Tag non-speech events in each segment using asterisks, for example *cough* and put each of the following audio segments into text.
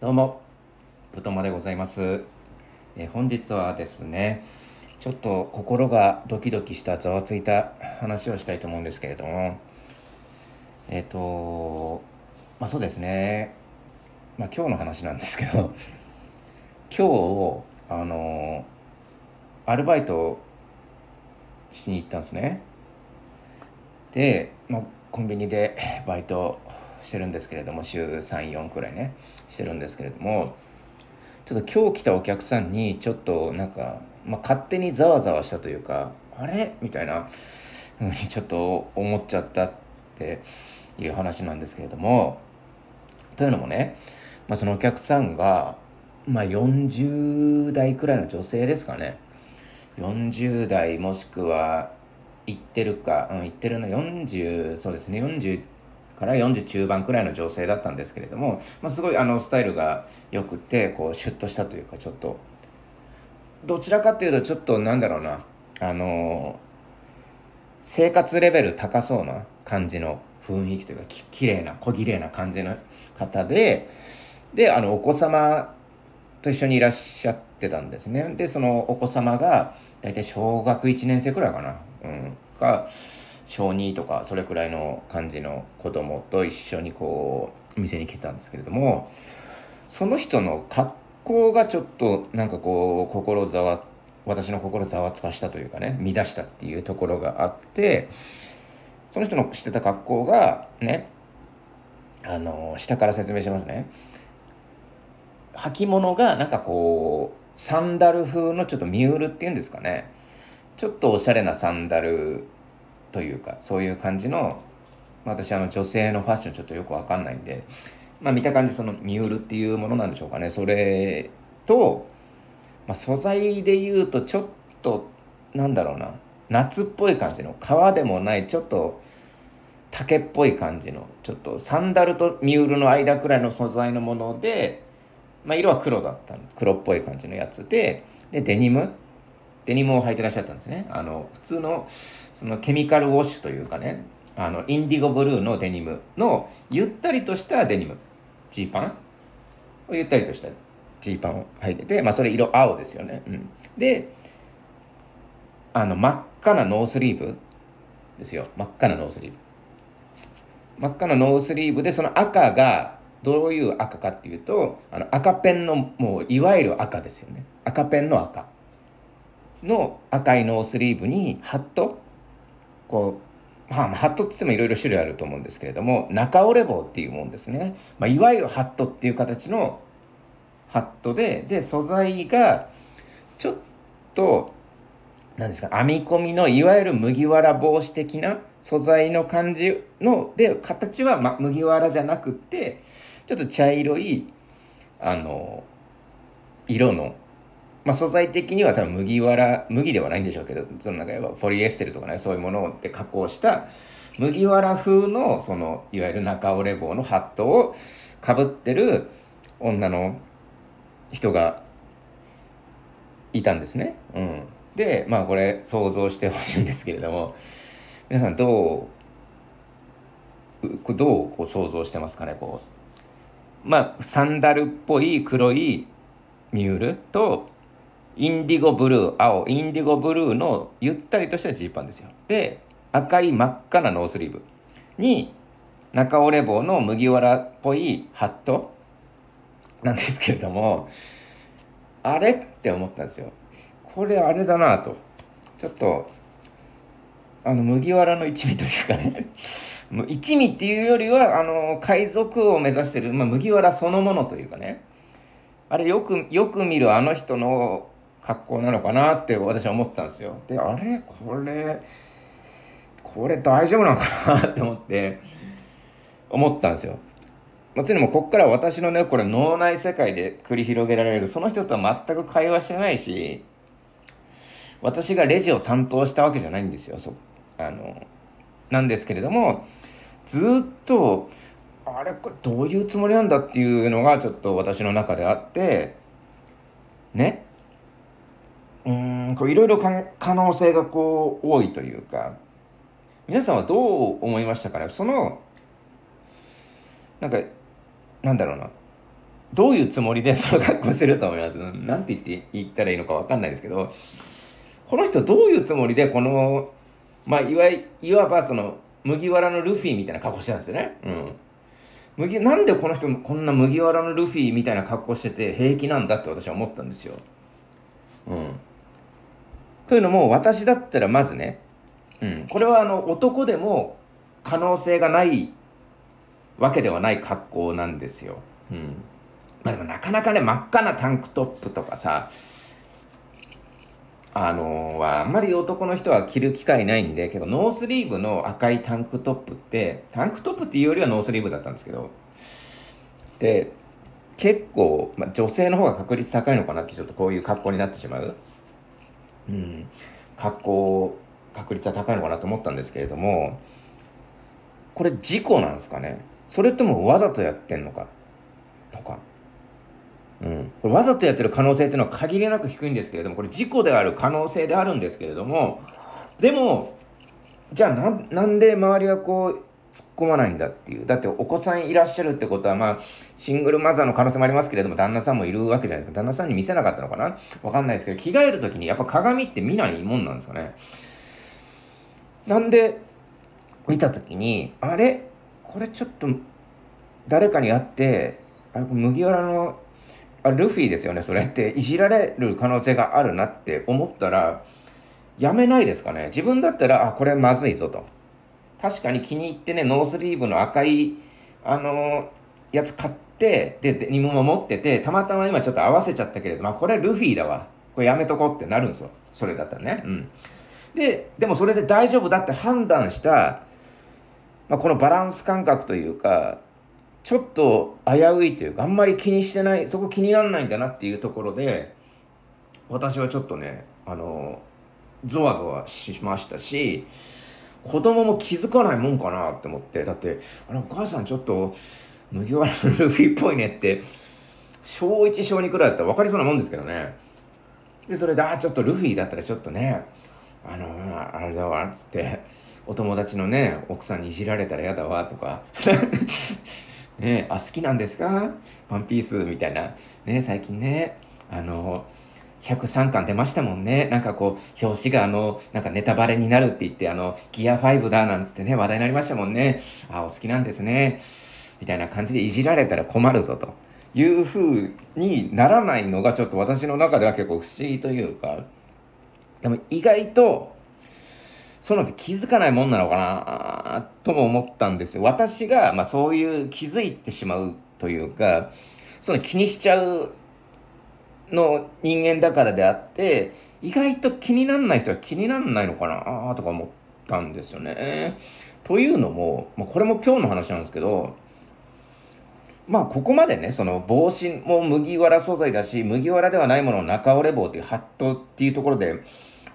どうも、ぶとまでございます。え本日はですね、ちょっと心がドキドキしたざわついた話をしたいと思うんですけれども、えっ、と、まあそうですね、まあ今日の話なんですけど、*laughs* 今日、あの、アルバイトしに行ったんですね。で、まあ、コンビニでバイトしてるんですけれども週34くらいねしてるんですけれどもちょっと今日来たお客さんにちょっとなんか、まあ、勝手にざわざわしたというかあれ？みたいなふうに *laughs* ちょっと思っちゃったっていう話なんですけれどもというのもね、まあ、そのお客さんが、まあ、40代くらいの女性ですかね。40代もしくは行ってるか、うん、行ってるの40そうですね40から40中盤くらいの女性だったんですけれども、まあ、すごいあのスタイルが良くてこうシュッとしたというかちょっとどちらかっていうとちょっとなんだろうなあの生活レベル高そうな感じの雰囲気というかき綺麗な小綺麗な感じの方でであのお子様と一緒にいらっしゃってたんですね。でそのお子様が大体小学1年生くらいかな、うん、が小2とかそれくらいの感じの子供と一緒にこう店に来たんですけれどもその人の格好がちょっとなんかこう心ざわ私の心ざわつかしたというかね乱したっていうところがあってその人のしてた格好がねあの下から説明しますね。履物がなんかこうサンダル風のちょっとミュールっていうんですかね。ちょっとおしゃれなサンダルというかそういう感じの私あの女性のファッションちょっとよくわかんないんで、まあ、見た感じそのミュールっていうものなんでしょうかね。それと、まあ、素材で言うとちょっとなんだろうな。夏っぽい感じの革でもないちょっと竹っぽい感じのちょっとサンダルとミュールの間くらいの素材のもので、まあ、色は黒だった黒っぽい感じのやつででデニムデニムを履いてらっしゃったんですね。あの普通のそのケミカルウォッシュというかねあのインディゴブルーのデニムのゆったりとしたデニムジーパンゆったりとしたジーパンを履いててまあそれ色青ですよね、うん、であの真っ赤なノースリーブですよ。真っ赤なノースリーブ。真っ赤なノースリーブでその赤がどういう赤かっていうとあの赤ペンのもういわゆる赤ですよね。赤ペンの赤。の赤いノースリーブにハット。こう、まあ、ハットって言ってもいろいろ種類あると思うんですけれども中折れ帽っていうもんですね、まあ、いわゆるハットっていう形のハットでで素材がちょっと何ですか編み込みのいわゆる麦わら帽子的な素材の感じので形は、ま、麦わらじゃなくってちょっと茶色いあの色のまあ、素材的には多分麦わら麦ではないんでしょうけどその中ではポリエステルとかねそういうもので加工した麦わら風のそのいわゆる中折れ棒のハットをかぶってる女の人がいたんですね。うん、でまあこれ想像してほしいんですけれども皆さんどうどうこう想像してますかねこうまあサンダルっぽい黒いミュールとインディゴブルー青インディゴブルーのゆったりとしたジーパンですよ。で赤い真っ赤なノースリーブ。に中折れ帽の麦わらっぽいハット。なんですけれどもあれって思ったんですよ。これあれだなと。ちょっとあの麦わらの一味というかね。*laughs* 一味っていうよりはあの海賊を目指してる、まあ、麦わらそのものというかね。あれよくよく見るあの人の格好なのかなって私は思ったんですよ。であれ？これ？これ大丈夫なのかなって思って思ったんですよ。もちろんこっから私のねこれ脳内世界で繰り広げられるその人とは全く会話してないし私がレジを担当したわけじゃないんですよ。そあのなんですけれどもずっとあれ？これどういうつもりなんだっていうのがちょっと私の中であってね？うんこういろいろ可能性がこう多いというか皆さんはどう思いましたかね？そのなんかなんだろうな。どういうつもりでその格好してると思います？なんて言って言ったらいいのか分かんないですけどこの人どういうつもりでこのまあいわいわばその麦わらのルフィみたいな格好してたんですよね？うん。麦なんでこの人こんな麦わらのルフィみたいな格好してて平気なんだって私は思ったんですよ。うん、というのも私だったらまずね、うん、これはあの男でも可能性がないわけではない格好なんですよ。うんまあ、でもなかなかね真っ赤なタンクトップとかさあのー、はあんまり男の人は着る機会ないんで結構ノースリーブの赤いタンクトップってタンクトップっていうよりはノースリーブだったんですけどで結構、まあ、女性の方が確率高いのかなってちょっとこういう格好になってしまう、うん、格好確率は高いのかなと思ったんですけれどもこれ事故なんですかね？それともわざとやってんのか？とか。うん、これわざとやってる可能性っていうのは限りなく低いんですけれどもこれ事故である可能性であるんですけれどもでもじゃあななんで周りはこう突っ込まないんだっていう。だってお子さんいらっしゃるってことはまあシングルマザーの可能性もありますけれども旦那さんもいるわけじゃないですか。旦那さんに見せなかったのかな？わかんないですけど着替える時にやっぱ鏡って見ないもんなんですよね。なんで見た時にあれ？これちょっと誰かに会ってあ麦わらのあルフィですよねそれって。いじられる可能性があるなって思ったらやめないですかね。自分だったらあこれまずいぞと。確かに気に入ってねノースリーブの赤いあのー、やつ買ってでデニムも持っててたまたま今ちょっと合わせちゃったけれどまあこれルフィだわ。これやめとこうってなるんですよ。それだったらね。うん。ででもそれで大丈夫だって判断した、まあ、このバランス感覚というかちょっと危ういというかあんまり気にしてないそこ気にならないんだなっていうところで私はちょっとねあのゾワゾワしましたし子供も気づかないもんかなって思って。だってあのお母さんちょっと麦わらのルフィっぽいねって小1小2くらいだったら分かりそうなもんですけどね。でそれであちょっとルフィだったらちょっとねあのあれだわっつってお友達のね奥さんにいじられたら嫌だわとか。*laughs* ねあ、好きなんですか？ワンピースみたいな。ね最近ね、あの、103巻出ましたもんね。なんかこう、表紙があの、なんかネタバレになるって言って、あの、ギア5だなんつってね、話題になりましたもんね。あ、お好きなんですね。みたいな感じでいじられたら困るぞという風にならないのがちょっと私の中では結構不思議というか、でも意外とそういうのって気づかないもんなのかなとも思ったんですよ。私が、まあ、そういう気づいてしまうというか、その気にしちゃうの人間だからであって、意外と気にならない人は気にならないのかなとか思ったんですよね。というのも、まあ、これも今日の話なんですけど、まあここまでね、その帽子も麦わら素材だし、麦わらではないものを中折れ帽っていうハットっていうところで、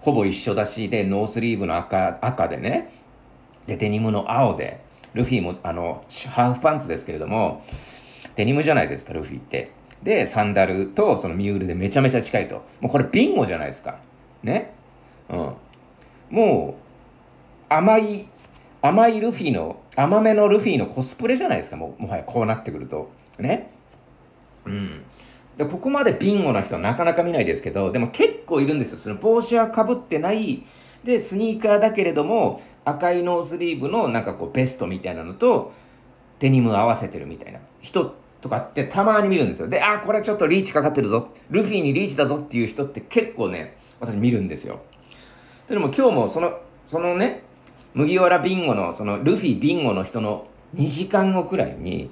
ほぼ一緒だし、で、ノースリーブの赤、赤でね、で、デニムの青で、ルフィも、あの、ハーフパンツですけれども、デニムじゃないですか、ルフィって。で、サンダルとそのミュールでめちゃめちゃ近いと。もうこれビンゴじゃないですか。ね？うん。もう、甘い、甘いルフィの、甘めのルフィのコスプレじゃないですか、もう、もはやこうなってくると。ね？うん。でここまでビンゴな人はなかなか見ないですけどでも結構いるんですよその帽子はかぶってないでスニーカーだけれども赤いノースリーブのなんかこうベストみたいなのとデニム合わせてるみたいな人とかってたまに見るんですよ。であこれちょっとリーチかかってるぞ。ルフィにリーチだぞっていう人って結構ね私見るんですよ。でも今日もそのそのね麦わらビンゴのそのルフィビンゴの人の2時間後くらいに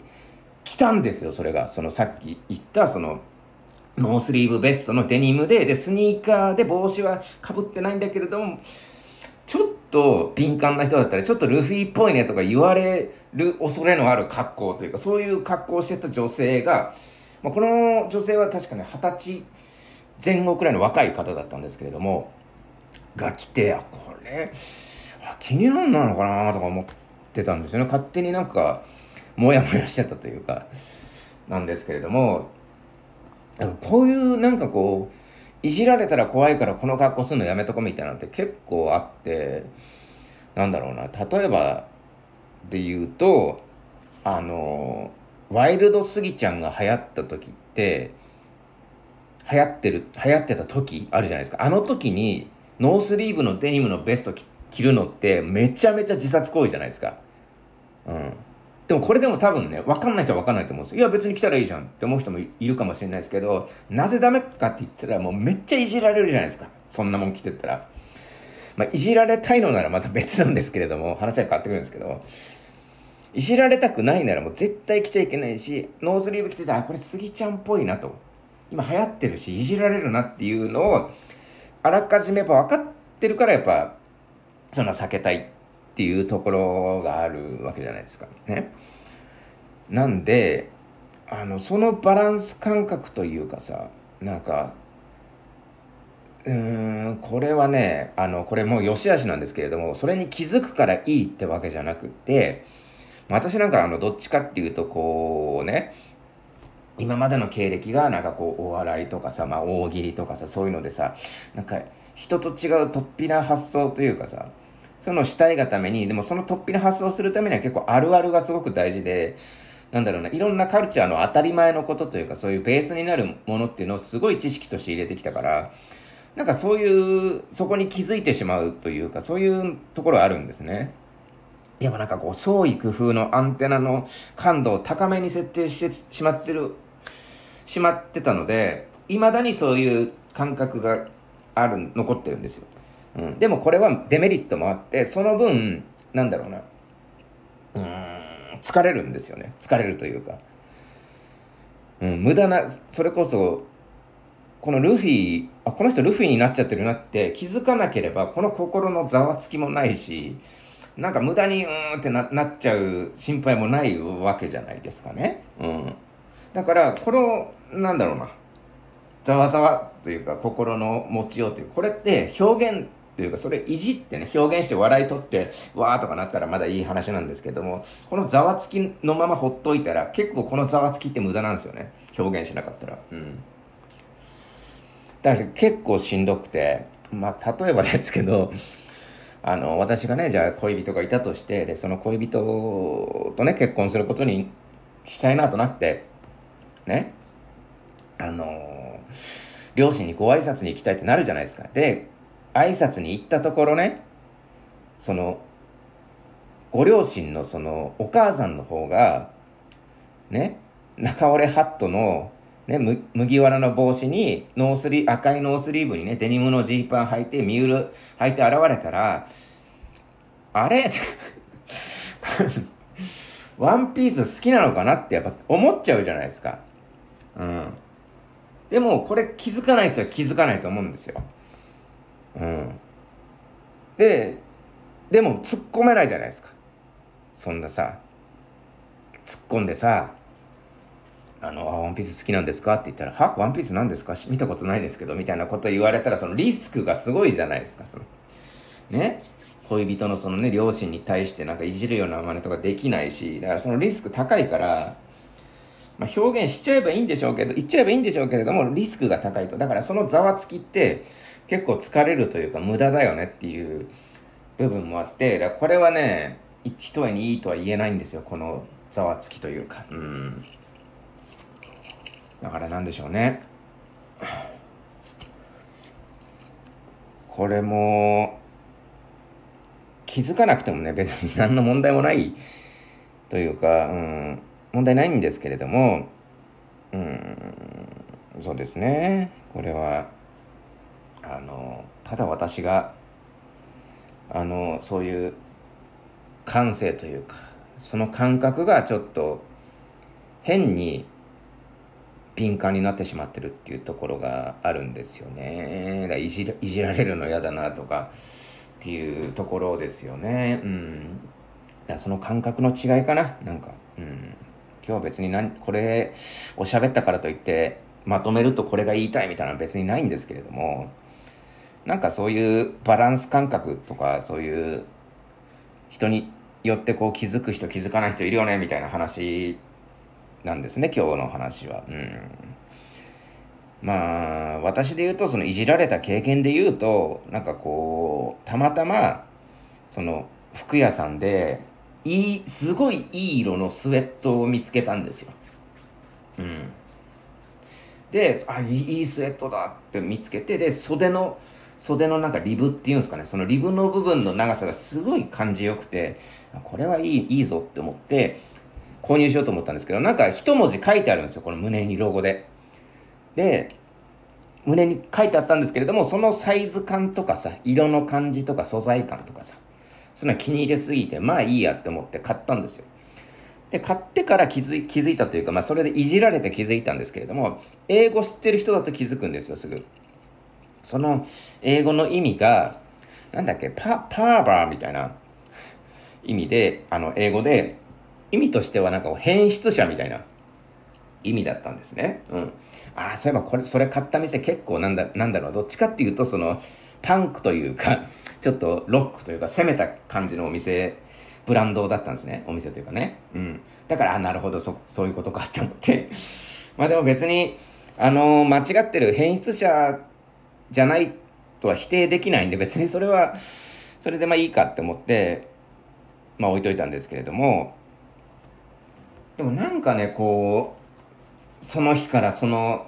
来たんですよそれが。そのさっき言ったそのノースリーブベストのデニムで、で、スニーカーで帽子はかぶってないんだけれども、ちょっと敏感な人だったら、ちょっとルフィっぽいねとか言われる恐れのある格好というか、そういう格好をしてた女性が、まあ、この女性は確かね、二十歳前後くらいの若い方だったんですけれども、が来て、あ、これ、あ気になんなのかなとか思ってたんですよね。勝手になんか、モヤモヤしてたというか、なんですけれども、こういうなんかこういじられたら怖いからこの格好するのやめとこみたいなのって結構あってなんだろうな。例えばで言うとあのワイルドスギちゃんが流行った時って流行ってる流行ってた時あるじゃないですか。あの時にノースリーブのデニムのベスト着るのってめちゃめちゃ自殺行為じゃないですか。うん。でもこれでも多分ね分かんない人は分かんないと思うんですよ。いや別に来たらいいじゃんって思う人もいるかもしれないですけどなぜダメかって言ったらもうめっちゃいじられるじゃないですか。そんなもん着てったら。まあ、いじられたいのならまた別なんですけれども話は変わってくるんですけど。いじられたくないならもう絶対着ちゃいけないしノースリーブ着ててあこれスギちゃんっぽいなと。今流行ってるしいじられるなっていうのをあらかじめやっぱ分かってるからやっぱそんな避けたい。っていうところがあるわけじゃないですかね。なんであのそのバランス感覚というかさなんかうーんこれはねあのこれもう良し悪しなんですけれどもそれに気づくからいいってわけじゃなくて私なんかあのどっちかっていうとこうね今までの経歴がなんかこうお笑いとかさ、まあ、大喜利とかさそういうのでさなんか人と違う突飛な発想というかさそのをしたいがためにでもその突飛な発想をするためには結構あるあるがすごく大事でなんだろうないろんなカルチャーの当たり前のことというかそういうベースになるものっていうのをすごい知識として入れてきたからなんかそういうそこに気づいてしまうというかそういうところあるんですね。やっぱなんかこう創意工夫のアンテナの感度を高めに設定してしまってるしまってたのでいまだにそういう感覚がある残ってるんですよ、うん、でもこれはデメリットもあってその分なんだろうな。うん疲れるんですよね。疲れるというか、うん、無駄なそれこそこのルフィあこの人ルフィになっちゃってるなって気づかなければこの心のざわつきもないしなんか無駄にうーんってななっちゃう心配もないわけじゃないですかね。うん、だからこのなんだろうな。ざわざわというか心の持ちようというこれって表現というかそれいじってね表現して笑い取ってわーとかなったらまだいい話なんですけどもこのざわつきのままほっといたら結構このざわつきって無駄なんですよね。表現しなかったら。うん。だから結構しんどくてまあ例えばですけどあの私がねじゃあ恋人がいたとしてでその恋人とね結婚することにしたいなとなってねあの両親にご挨拶に行きたいってなるじゃないですか。で挨拶に行ったところねそのご両親のそのお母さんの方がね中折れハットのね、麦わらの帽子にノースリ赤いノースリーブにねデニムのジーパン履いてミュール履いて現れたらあれ？*laughs* ワンピース好きなのかなってやっぱ思っちゃうじゃないですか。うん。でもこれ気づかない人は気づかないと思うんですよ。うん。で、でも突っ込めないじゃないですか。そんなさ、突っ込んでさ、あの、ワンピース好きなんですか？って言ったら、は？ワンピース何ですか？見たことないですけど、みたいなこと言われたら、そのリスクがすごいじゃないですか、その。ね？恋人のそのね、両親に対してなんかいじるような真似とかできないし、だからそのリスク高いから、まあ、表現しちゃえばいいんでしょうけど、言っちゃえばいいんでしょうけれども、リスクが高いと。だからそのざわつきって結構疲れるというか無駄だよねっていう部分もあって、だこれはね、一重にいいとは言えないんですよ、このざわつきというか。うん。だからなんでしょうねこれも気づかなくてもね別に何の問題もないというか、うん、問題ないんですけれども、うん、そうですねこれはあのただ私があのそういう感性というかその感覚がちょっと変に敏感になってしまってるっていうところがあるんですよね。だいじいじられるの嫌だなとかっていうところですよね。うん。だその感覚の違いかな。なんか、うん。今日は別に何これを喋ったからといってまとめるとこれが言いたいみたいなのは別にないんですけれどもなんかそういうバランス感覚とかそういう人によってこう気づく人気づかない人いるよねみたいな話なんですね今日の話は。うん、まあ私で言うとそのいじられた経験で言うとなんかこうたまたまその服屋さんでいいすごいいい色のスウェットを見つけたんですよ。うん、であいいスウェットだって見つけてで袖の袖のなんかリブっていうんですかね。そのリブの部分の長さがすごい感じよくてこれはいいいいぞって思って購入しようと思ったんですけどなんか一文字書いてあるんですよ。この胸にロゴで。で胸に書いてあったんですけれどもそのサイズ感とかさ色の感じとか素材感とかさそんな気に入れすぎてまあいいやって思って買ったんですよ。で買ってから気づ気づいたというか、まあ、それでいじられて気づいたんですけれども英語知ってる人だと気づくんですよすぐ。その英語の意味がなんだっけパパーバーみたいな意味であの英語で意味としてはなんか変質者みたいな意味だったんですね。うん。ああ、そういえばこれ、それ買った店結構なんだ、なんだろう、どっちかっていうと、その、パンクというか、*laughs* ちょっとロックというか、攻めた感じのお店、ブランドだったんですね。お店というかね。うん。だから、あなるほど、そ、そういうことかって思って。*laughs* まあでも別に、あのー、間違ってる変質者じゃないとは否定できないんで、別にそれは、それでまあいいかって思って、まあ置いといたんですけれども、でもなんかね、こう、その日からその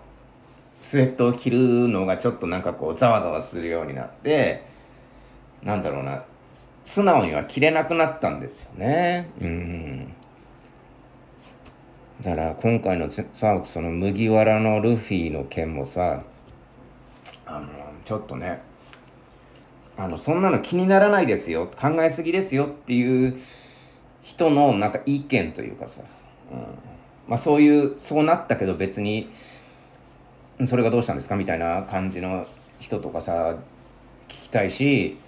スウェットを着るのがちょっとなんかこうざわざわするようになってなんだろうな素直には着れなくなったんですよね。うん。だから今回のさその麦わらのルフィの件もさあのちょっとねあのそんなの気にならないですよ考えすぎですよっていう人のなんか意見というかさ、うん。まあ、そういうそうなったけど別にそれがどうしたんですかみたいな感じの人とかさ聞きたいし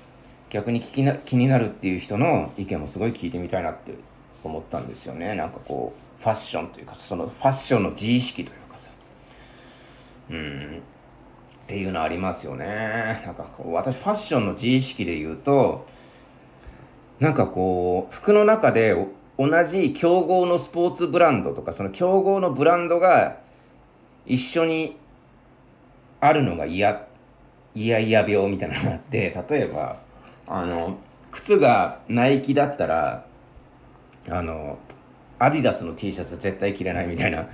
逆に聞きな気になるっていう人の意見もすごい聞いてみたいなって思ったんですよね。なんかこうファッションというかそのファッションの自意識というかさ。うん。っていうのありますよね。なんかこう私ファッションの自意識で言うとなんかこう服の中で同じ競合のスポーツブランドとかその競合のブランドが一緒にあるのが嫌嫌々病みたいなのがあって例えばあの靴がナイキだったらあのアディダスの T シャツ絶対着れないみたいな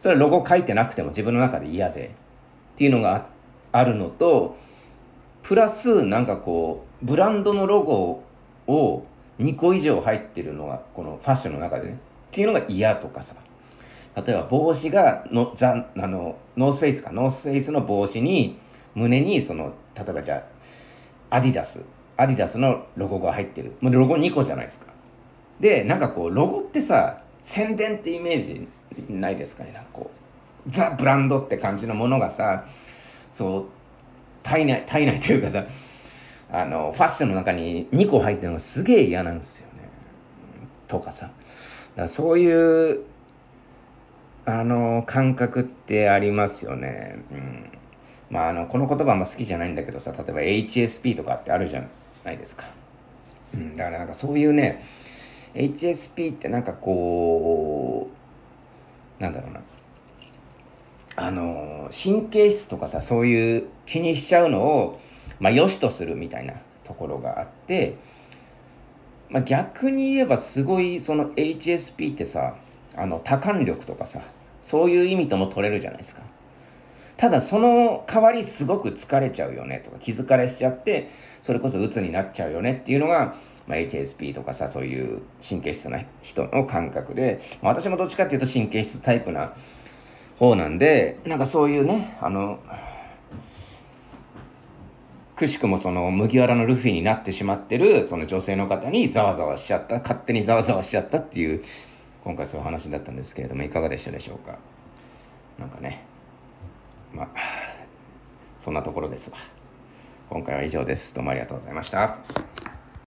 それはロゴ書いてなくても自分の中で嫌でっていうのがあってあるのとプラスなんかこうブランドのロゴを2個以上入ってるのがこのファッションの中でね。っていうのが嫌とかさ。例えば帽子がのザあのノースフェイスか。ノースフェイスの帽子に胸にその例えばじゃあアディダス。アディダスのロゴが入ってる。もうロゴ2個じゃないですか。でなんかこうロゴってさ宣伝ってイメージないですかね。なんかこうザ・ブランドって感じのものがさそう体内体内というかさあのファッションの中に2個入ってるのがすげえ嫌なんですよね。とかさ。だそういうあの感覚ってありますよね。うん、まああのこの言葉あんま好きじゃないんだけどさ例えば HSP とかってあるじゃないですか。うん、だからなんかそういうね HSP ってなんかこうなんだろうなあの神経質とかさそういう気にしちゃうのをまあ、良しとするみたいなところがあって、まあ、逆に言えばすごいその HSP ってさあの多感力とかさそういう意味とも取れるじゃないですか。ただその代わりすごく疲れちゃうよねとか気疲れしちゃってそれこそ鬱になっちゃうよねっていうのが、まあ、HSP とかさそういう神経質な人の感覚で、まあ、私もどっちかっていうと神経質タイプな方なんでなんかそういうねあのくしくもその麦わらのルフィになってしまってるその女性の方にざわざわしちゃった勝手にざわざわしちゃったっていう今回そういう話だったんですけれどもいかがでしたでしょうか？なんかねまあそんなところですわ。今回は以上です。どうもありがとうございました。